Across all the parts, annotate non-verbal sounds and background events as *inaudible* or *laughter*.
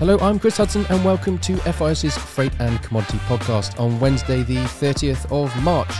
Hello, I'm Chris Hudson, and welcome to FIS's Freight and Commodity Podcast on Wednesday, the 30th of March.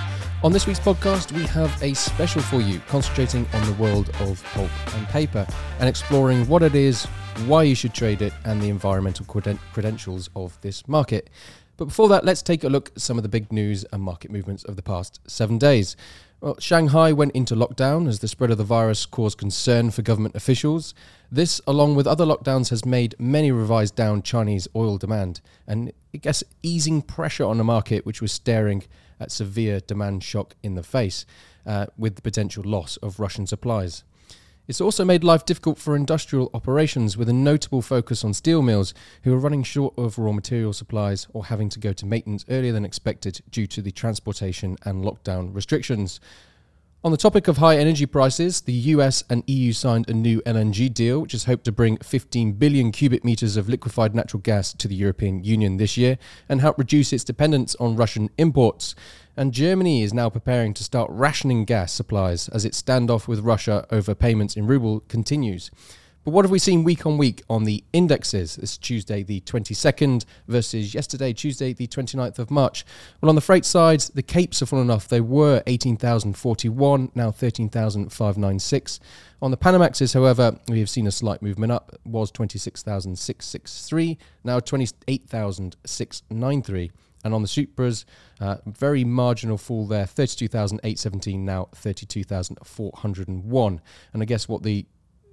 On this week's podcast, we have a special for you, concentrating on the world of pulp and paper and exploring what it is, why you should trade it, and the environmental creden- credentials of this market. But before that, let's take a look at some of the big news and market movements of the past seven days. Well, Shanghai went into lockdown as the spread of the virus caused concern for government officials. This, along with other lockdowns, has made many revised down Chinese oil demand and, I guess, easing pressure on the market, which was staring at severe demand shock in the face, uh, with the potential loss of Russian supplies. It's also made life difficult for industrial operations, with a notable focus on steel mills who are running short of raw material supplies or having to go to maintenance earlier than expected due to the transportation and lockdown restrictions. On the topic of high energy prices, the US and EU signed a new LNG deal, which is hoped to bring 15 billion cubic meters of liquefied natural gas to the European Union this year and help reduce its dependence on Russian imports. And Germany is now preparing to start rationing gas supplies as its standoff with Russia over payments in ruble continues. But what have we seen week on week on the indexes? This Tuesday, the 22nd, versus yesterday, Tuesday, the 29th of March. Well, on the freight side, the capes have fallen off. They were 18,041, now 13,596. On the Panamaxes, however, we have seen a slight movement up. It was 26,663, now 28,693. And on the Supras, uh, very marginal fall there, 32,817, now 32,401. And I guess what the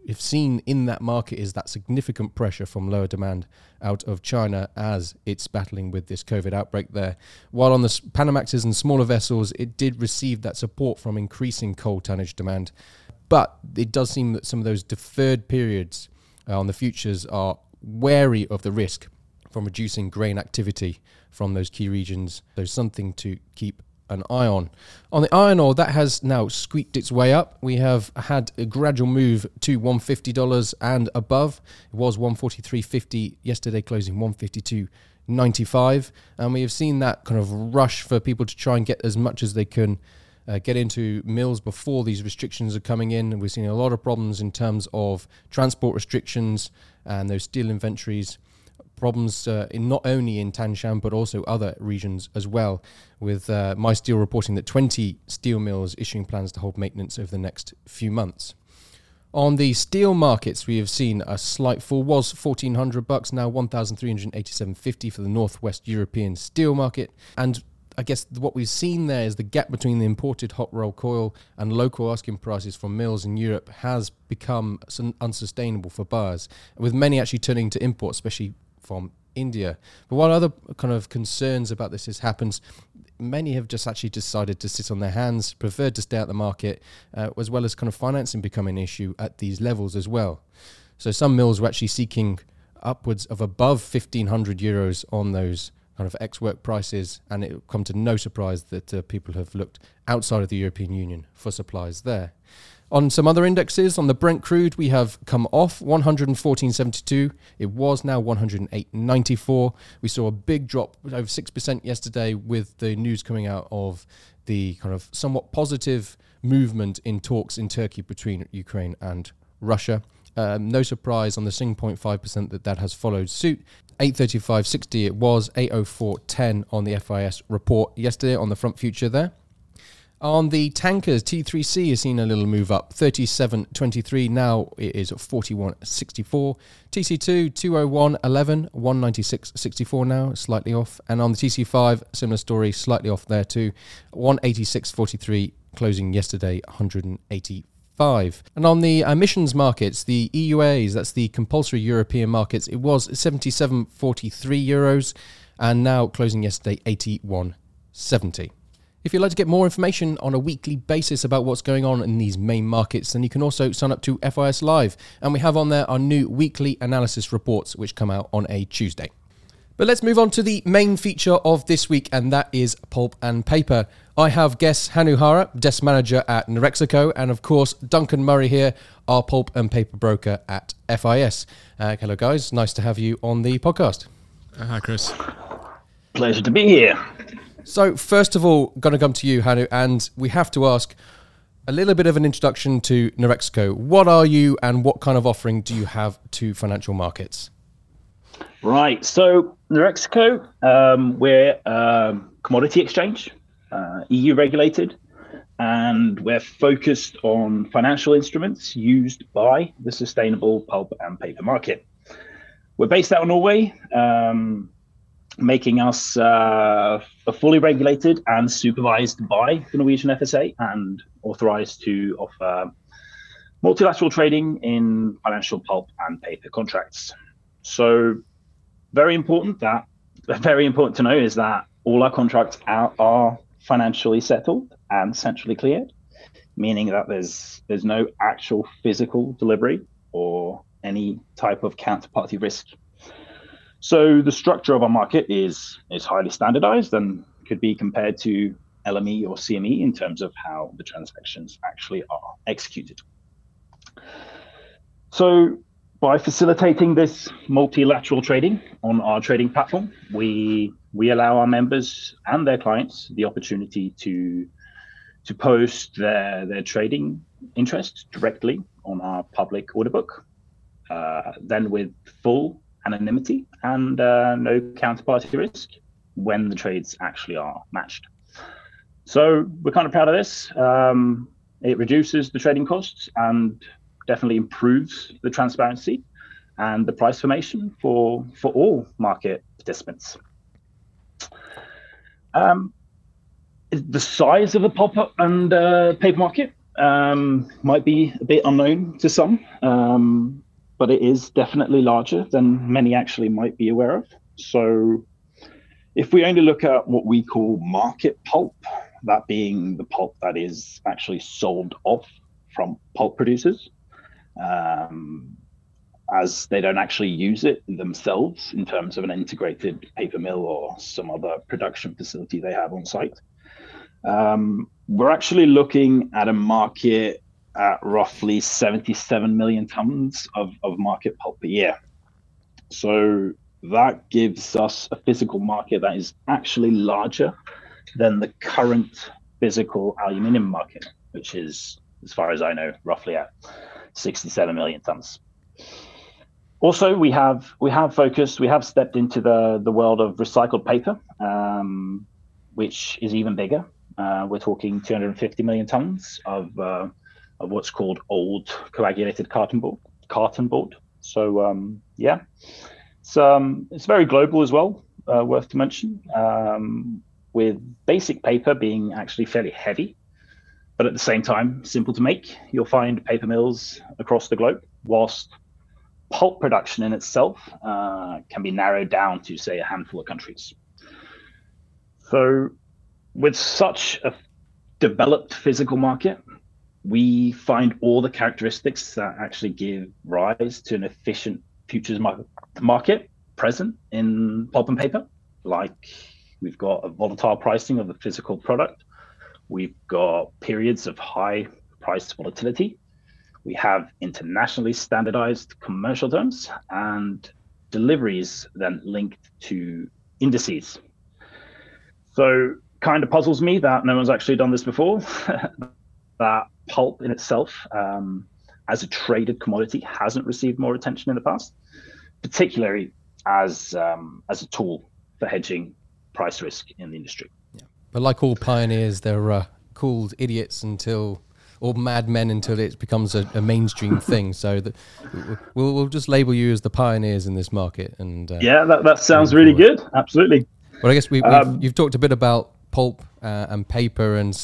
have seen in that market is that significant pressure from lower demand out of China as it's battling with this COVID outbreak there. While on the Panamaxes and smaller vessels, it did receive that support from increasing coal tonnage demand. But it does seem that some of those deferred periods uh, on the futures are wary of the risk from reducing grain activity from those key regions. There's something to keep an eye on. On the iron ore, that has now squeaked its way up. We have had a gradual move to $150 and above. It was 143.50 yesterday, closing 152.95, and we have seen that kind of rush for people to try and get as much as they can. Uh, get into mills before these restrictions are coming in. We're seeing a lot of problems in terms of transport restrictions and those steel inventories problems uh, in not only in Tangshan but also other regions as well. With uh, MySteel reporting that 20 steel mills issuing plans to hold maintenance over the next few months. On the steel markets, we have seen a slight fall. Was 1400 bucks now 1387.50 for the Northwest European steel market, and I guess what we've seen there is the gap between the imported hot roll coil and local asking prices from mills in Europe has become unsustainable for buyers, with many actually turning to import, especially from India. But what other kind of concerns about this has happened, many have just actually decided to sit on their hands, preferred to stay out the market, uh, as well as kind of financing becoming an issue at these levels as well. So some mills were actually seeking upwards of above 1500 euros on those kind of ex work prices, and it will come to no surprise that uh, people have looked outside of the European Union for supplies there. On some other indexes, on the Brent crude, we have come off 114.72. It was now 108.94. We saw a big drop over 6% yesterday with the news coming out of the kind of somewhat positive movement in talks in Turkey between Ukraine and Russia. Um, no surprise on the 6.5% that that has followed suit. 835.60 it was, 804.10 on the FIS report yesterday on the front future there. On the tankers, T3C has seen a little move up, 37.23. Now it is 41.64. TC2, 201.11, 196.64 now, slightly off. And on the TC5, similar story, slightly off there too, 186.43, closing yesterday, 185. And on the emissions markets, the EUAs, that's the compulsory European markets, it was 77.43 euros and now closing yesterday 81.70. If you'd like to get more information on a weekly basis about what's going on in these main markets, then you can also sign up to FIS Live. And we have on there our new weekly analysis reports, which come out on a Tuesday. But let's move on to the main feature of this week, and that is pulp and paper. I have guest Hanu Hara, desk manager at Norexco, and of course Duncan Murray here, our pulp and paper broker at FIS. Uh, hello, guys. Nice to have you on the podcast. Uh, hi, Chris. Pleasure to be here. So, first of all, going to come to you, Hanu, and we have to ask a little bit of an introduction to Norexco. What are you, and what kind of offering do you have to financial markets? Right. So Norexco, um, we're a commodity exchange, uh, EU regulated, and we're focused on financial instruments used by the sustainable pulp and paper market. We're based out of Norway, um, making us uh, fully regulated and supervised by the Norwegian FSA and authorized to offer multilateral trading in financial pulp and paper contracts. So, very important that *laughs* very important to know is that all our contracts are, are financially settled and centrally cleared, meaning that there's there's no actual physical delivery or any type of counterparty risk. So the structure of our market is is highly standardized and could be compared to LME or CME in terms of how the transactions actually are executed. So by facilitating this multilateral trading on our trading platform, we we allow our members and their clients the opportunity to to post their their trading interest directly on our public order book, uh, then with full anonymity and uh, no counterparty risk when the trades actually are matched. So we're kind of proud of this. Um, it reduces the trading costs and definitely improves the transparency and the price formation for for all market participants. Um, the size of the pop-up and uh, paper market um, might be a bit unknown to some, um, but it is definitely larger than many actually might be aware of. So, if we only look at what we call market pulp, that being the pulp that is actually sold off from pulp producers, um, as they don't actually use it themselves in terms of an integrated paper mill or some other production facility they have on site. Um, we're actually looking at a market at roughly 77 million tons of, of market pulp a year. So that gives us a physical market that is actually larger than the current physical aluminium market, which is, as far as I know, roughly at 67 million tons. Also, we have we have focused, we have stepped into the the world of recycled paper, um, which is even bigger. Uh, we're talking 250 million tons of uh, of what's called old corrugated carton board. Carton. So um, yeah, it's um, it's very global as well. Uh, worth to mention, um, with basic paper being actually fairly heavy but at the same time, simple to make. You'll find paper mills across the globe, whilst pulp production in itself uh, can be narrowed down to, say, a handful of countries. So, with such a developed physical market, we find all the characteristics that actually give rise to an efficient futures market present in pulp and paper. Like we've got a volatile pricing of the physical product, We've got periods of high price volatility. We have internationally standardized commercial terms and deliveries then linked to indices. So, kind of puzzles me that no one's actually done this before. *laughs* that pulp in itself, um, as a traded commodity, hasn't received more attention in the past, particularly as um, as a tool for hedging price risk in the industry. But like all pioneers, they're uh, called idiots until or madmen until it becomes a, a mainstream *laughs* thing. So that we'll we'll just label you as the pioneers in this market. And uh, yeah, that, that sounds really good. Absolutely. Well, I guess we, um, you've talked a bit about pulp uh, and paper, and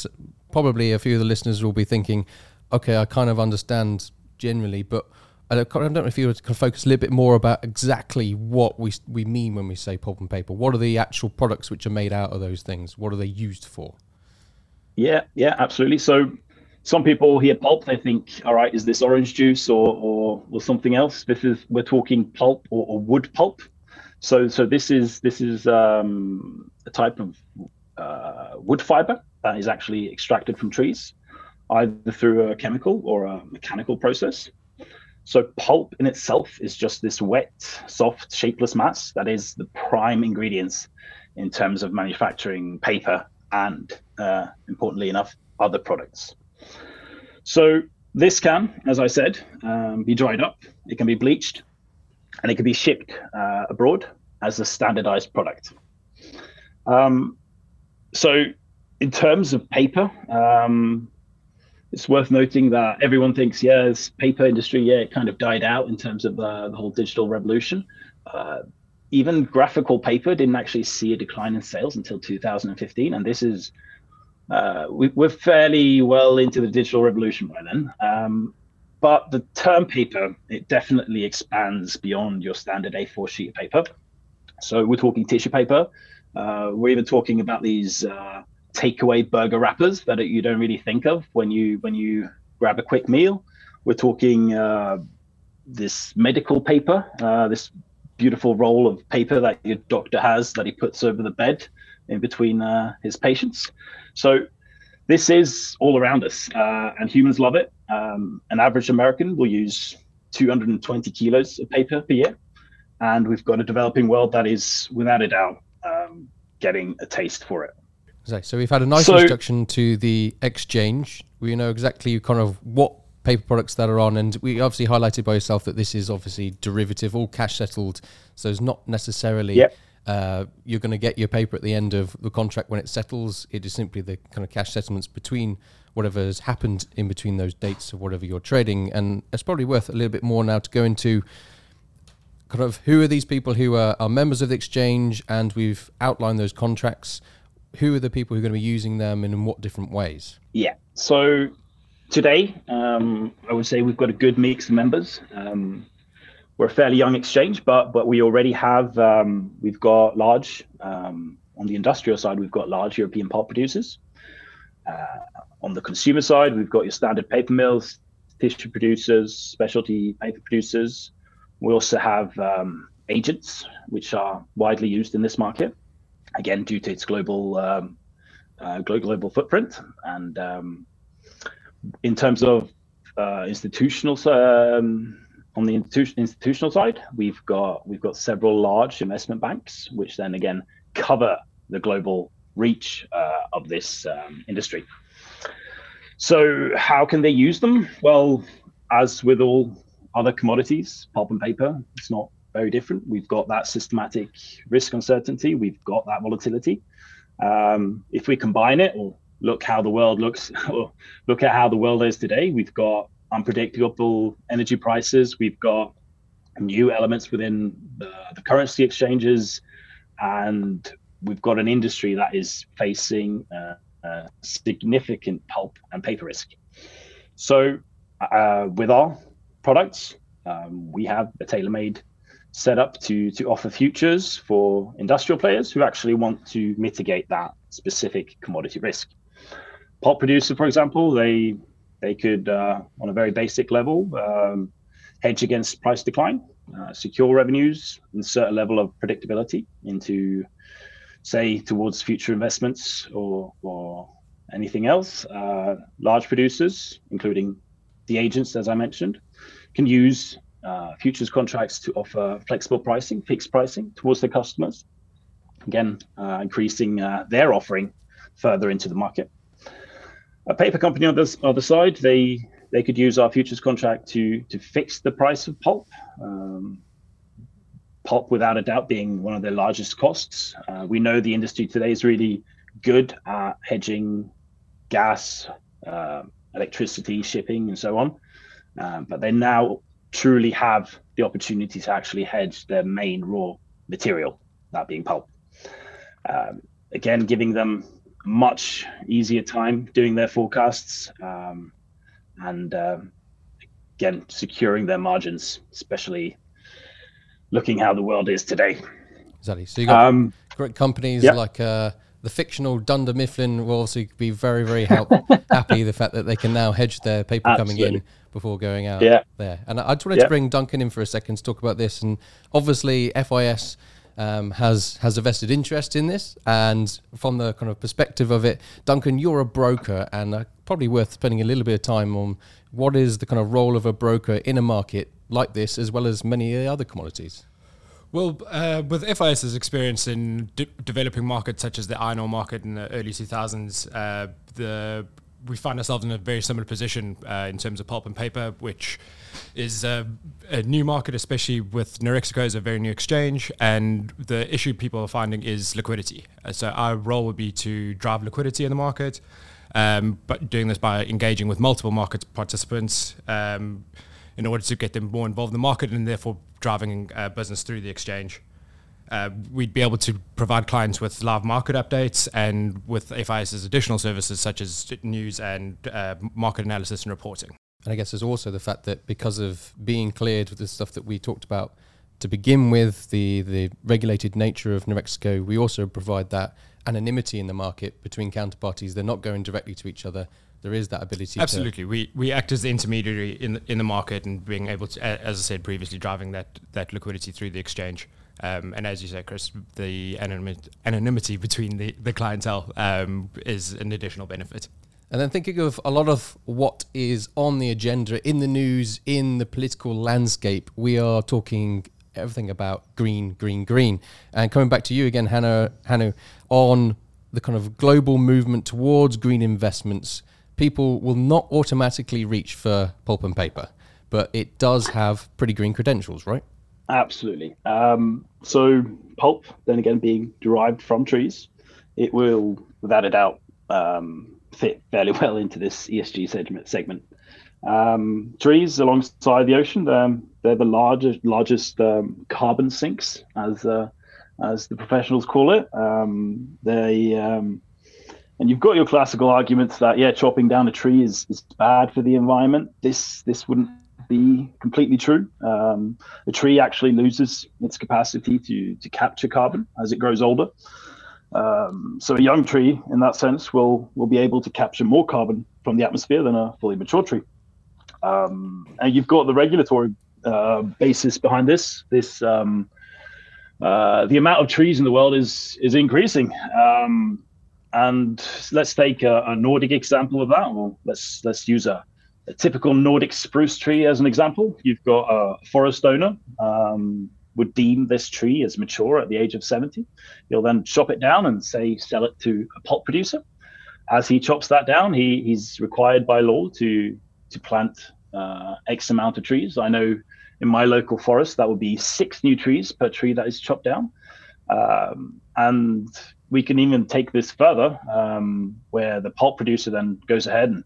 probably a few of the listeners will be thinking, okay, I kind of understand generally, but I don't, I don't know if you would focus a little bit more about exactly what we we mean when we say pulp and paper. What are the actual products which are made out of those things? What are they used for? Yeah, yeah, absolutely. So some people hear pulp, they think, all right, is this orange juice or or, or something else? This is we're talking pulp or, or wood pulp. So so this is this is um, a type of uh, wood fiber that is actually extracted from trees, either through a chemical or a mechanical process. So pulp in itself is just this wet, soft, shapeless mass that is the prime ingredients in terms of manufacturing paper and, uh, importantly enough, other products. So this can, as I said, um, be dried up. It can be bleached, and it can be shipped uh, abroad as a standardized product. Um, so, in terms of paper, um, it's worth noting that everyone thinks, yeah, this paper industry, yeah, it kind of died out in terms of uh, the whole digital revolution. Uh, even graphical paper didn't actually see a decline in sales until 2015, and this is uh, we, are fairly well into the digital revolution by then. Um, but the term paper, it definitely expands beyond your standard A4 sheet of paper. So we're talking tissue paper. Uh, we're even talking about these uh, takeaway burger wrappers that you don't really think of when you when you grab a quick meal. We're talking uh, this medical paper, uh, this beautiful roll of paper that your doctor has that he puts over the bed in between uh, his patients. So this is all around us, uh, and humans love it. Um, an average American will use 220 kilos of paper per year, and we've got a developing world that is, without a doubt, um, getting a taste for it. So we've had a nice so, introduction to the exchange. We know exactly kind of what paper products that are on, and we obviously highlighted by yourself that this is obviously derivative, all cash settled. So it's not necessarily yep. uh, you're going to get your paper at the end of the contract when it settles. It is simply the kind of cash settlements between whatever has happened in between those dates of whatever you're trading, and it's probably worth a little bit more now to go into kind of who are these people who are, are members of the exchange, and we've outlined those contracts who are the people who are going to be using them and in what different ways? Yeah. So today, um, I would say we've got a good mix of members. Um, we're a fairly young exchange, but but we already have um, we've got large um, on the industrial side. We've got large European pulp producers. Uh, on the consumer side, we've got your standard paper mills, tissue producers, specialty paper producers. We also have um, agents, which are widely used in this market again due to its global um, uh, global footprint. And um, in terms of uh, institutional um, on the institu- institutional side, we've got we've got several large investment banks, which then again cover the global reach uh, of this um, industry. So how can they use them? Well, as with all other commodities, pulp and paper, it's not very different. We've got that systematic risk uncertainty. We've got that volatility. Um, if we combine it, or look how the world looks, *laughs* or look at how the world is today, we've got unpredictable energy prices. We've got new elements within the, the currency exchanges, and we've got an industry that is facing uh, uh, significant pulp and paper risk. So, uh, with our products, um, we have a tailor-made set up to to offer futures for industrial players who actually want to mitigate that specific commodity risk. Pulp producer, for example, they they could uh, on a very basic level um, hedge against price decline, uh, secure revenues, insert a level of predictability into, say, towards future investments or or anything else. Uh, large producers, including the agents, as I mentioned, can use uh, futures contracts to offer flexible pricing, fixed pricing towards their customers. Again, uh, increasing uh, their offering further into the market. A paper company on the other side, they they could use our futures contract to to fix the price of pulp. Um, pulp, without a doubt, being one of their largest costs. Uh, we know the industry today is really good at hedging gas, uh, electricity, shipping, and so on. Uh, but they're now truly have the opportunity to actually hedge their main raw material, that being pulp. Um, again, giving them much easier time doing their forecasts um, and um, again securing their margins, especially looking how the world is today. Exactly. So you got um, great companies yep. like uh, the fictional Dunder Mifflin will also be very, very help, *laughs* happy the fact that they can now hedge their paper Absolutely. coming in before going out yeah. there. And I just wanted yeah. to bring Duncan in for a second to talk about this. And obviously, FIS um, has has a vested interest in this. And from the kind of perspective of it, Duncan, you're a broker, and uh, probably worth spending a little bit of time on what is the kind of role of a broker in a market like this, as well as many other commodities. Well, uh, with FIS's experience in de- developing markets such as the iron ore market in the early 2000s, uh, the we find ourselves in a very similar position uh, in terms of pulp and paper, which is a, a new market, especially with Norexco as a very new exchange. And the issue people are finding is liquidity. Uh, so our role would be to drive liquidity in the market, um, but doing this by engaging with multiple market participants um, in order to get them more involved in the market and therefore driving uh, business through the exchange. Uh, we'd be able to provide clients with live market updates and with FIS's additional services such as news and uh, market analysis and reporting. And I guess there's also the fact that because of being cleared with the stuff that we talked about to begin with, the, the regulated nature of Norexco, we also provide that anonymity in the market between counterparties. They're not going directly to each other. There is that ability. Absolutely, we we act as the intermediary in the, in the market and being able to, as I said previously, driving that that liquidity through the exchange. Um, and as you said, Chris, the anonymity, anonymity between the, the clientele um, is an additional benefit. And then thinking of a lot of what is on the agenda in the news, in the political landscape, we are talking everything about green, green, green. And coming back to you again, Hannah, Hannah, on the kind of global movement towards green investments, people will not automatically reach for pulp and paper, but it does have pretty green credentials, right? Absolutely. Um, so pulp, then again, being derived from trees, it will, without a doubt, um, fit fairly *laughs* well into this ESG segment. segment. Um, trees alongside the ocean, they're the largest largest um, carbon sinks, as uh, as the professionals call it. Um, they um, and you've got your classical arguments that yeah, chopping down a tree is, is bad for the environment. This this wouldn't be completely true. Um, a tree actually loses its capacity to to capture carbon as it grows older. Um, so a young tree, in that sense, will will be able to capture more carbon from the atmosphere than a fully mature tree. Um, and you've got the regulatory uh, basis behind this. This um, uh, the amount of trees in the world is is increasing. And let's take a, a, Nordic example of that. Well, let's let's use a, a, typical Nordic spruce tree as an example. You've got a forest owner um, would deem this tree as mature at the age of 70. He'll then chop it down and say sell it to a pulp producer. As he chops that down, he, he's required by law to to plant uh, X amount of trees. I know in my local forest that would be six new trees per tree that is chopped down. Um, and we can even take this further, um, where the pulp producer then goes ahead and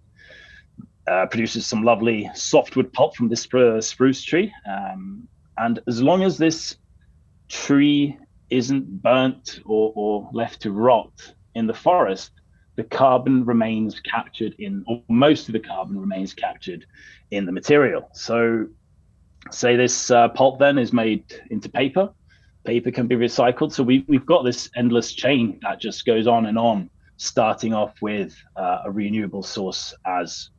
uh, produces some lovely softwood pulp from this spruce tree. Um, and as long as this tree isn't burnt or, or left to rot in the forest, the carbon remains captured in, or most of the carbon remains captured in the material. So, say this uh, pulp then is made into paper paper can be recycled. So we, we've got this endless chain that just goes on and on, starting off with uh, a renewable source as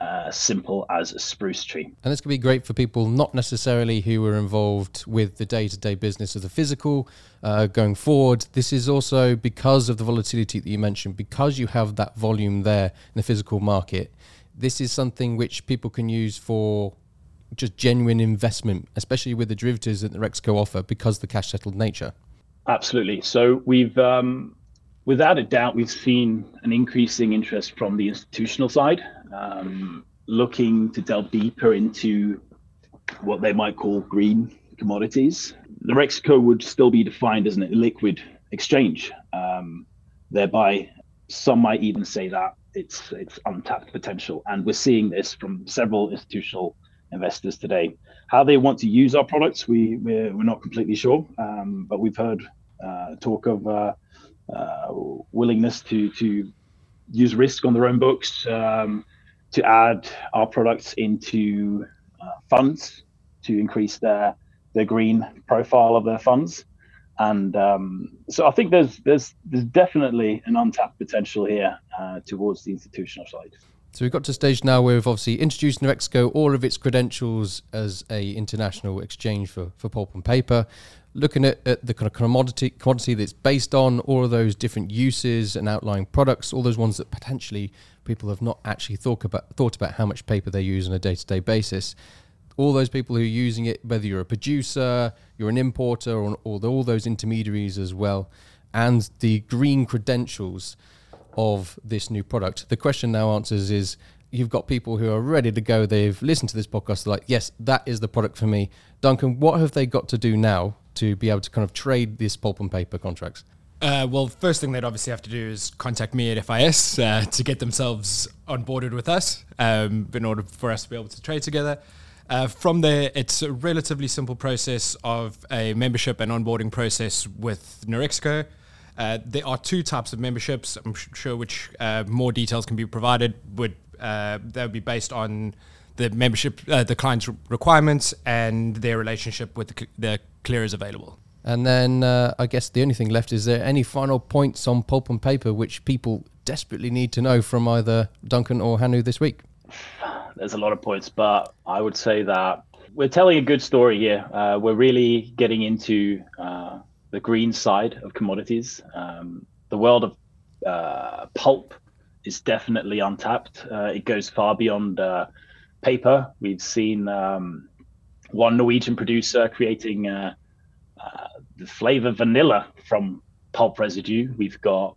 uh, simple as a spruce tree. And this could be great for people not necessarily who are involved with the day to day business of the physical uh, going forward. This is also because of the volatility that you mentioned, because you have that volume there in the physical market. This is something which people can use for just genuine investment, especially with the derivatives that Norexco offer because the cash settled nature? Absolutely. So we've, um, without a doubt, we've seen an increasing interest from the institutional side, um, looking to delve deeper into what they might call green commodities. Norexco would still be defined as an liquid exchange, um, thereby some might even say that it's it's untapped potential, and we're seeing this from several institutional investors today. How they want to use our products, we we're, we're not completely sure, um, but we've heard uh, talk of uh, uh, willingness to to use risk on their own books, um, to add our products into uh, funds to increase their their green profile of their funds. And um, so I think there's there's there's definitely an untapped potential here uh, towards the institutional side. So we've got to a stage now where we've obviously introduced Norexco, all of its credentials as a international exchange for, for pulp and paper, looking at, at the kind of commodity commodity that's based on all of those different uses and outlying products, all those ones that potentially people have not actually thought about thought about how much paper they use on a day to day basis. All those people who are using it, whether you're a producer, you're an importer, or, or all those intermediaries as well, and the green credentials of this new product. The question now answers is you've got people who are ready to go. They've listened to this podcast. They're like, yes, that is the product for me. Duncan, what have they got to do now to be able to kind of trade this pulp and paper contracts? Uh, well, first thing they'd obviously have to do is contact me at FIS uh, to get themselves onboarded with us um, in order for us to be able to trade together. Uh, from there, it's a relatively simple process of a membership and onboarding process with Norexco. Uh, there are two types of memberships. I'm sure which uh, more details can be provided. Would uh, that would be based on the membership, uh, the client's requirements, and their relationship with the, the clearers available. And then uh, I guess the only thing left is there any final points on pulp and paper which people desperately need to know from either Duncan or Hanu this week? There's a lot of points, but I would say that we're telling a good story here. Uh, we're really getting into uh, the green side of commodities. Um, the world of uh, pulp is definitely untapped. Uh, it goes far beyond uh, paper. We've seen um, one Norwegian producer creating uh, uh, the flavor vanilla from pulp residue. We've got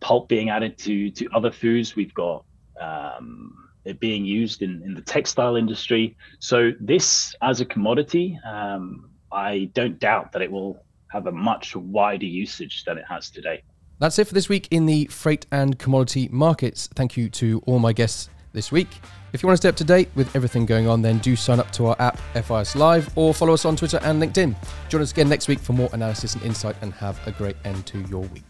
pulp being added to to other foods. We've got um, it being used in, in the textile industry. So this, as a commodity, um, I don't doubt that it will have a much wider usage than it has today. That's it for this week in the freight and commodity markets. Thank you to all my guests this week. If you want to stay up to date with everything going on, then do sign up to our app, FIS Live, or follow us on Twitter and LinkedIn. Join us again next week for more analysis and insight, and have a great end to your week.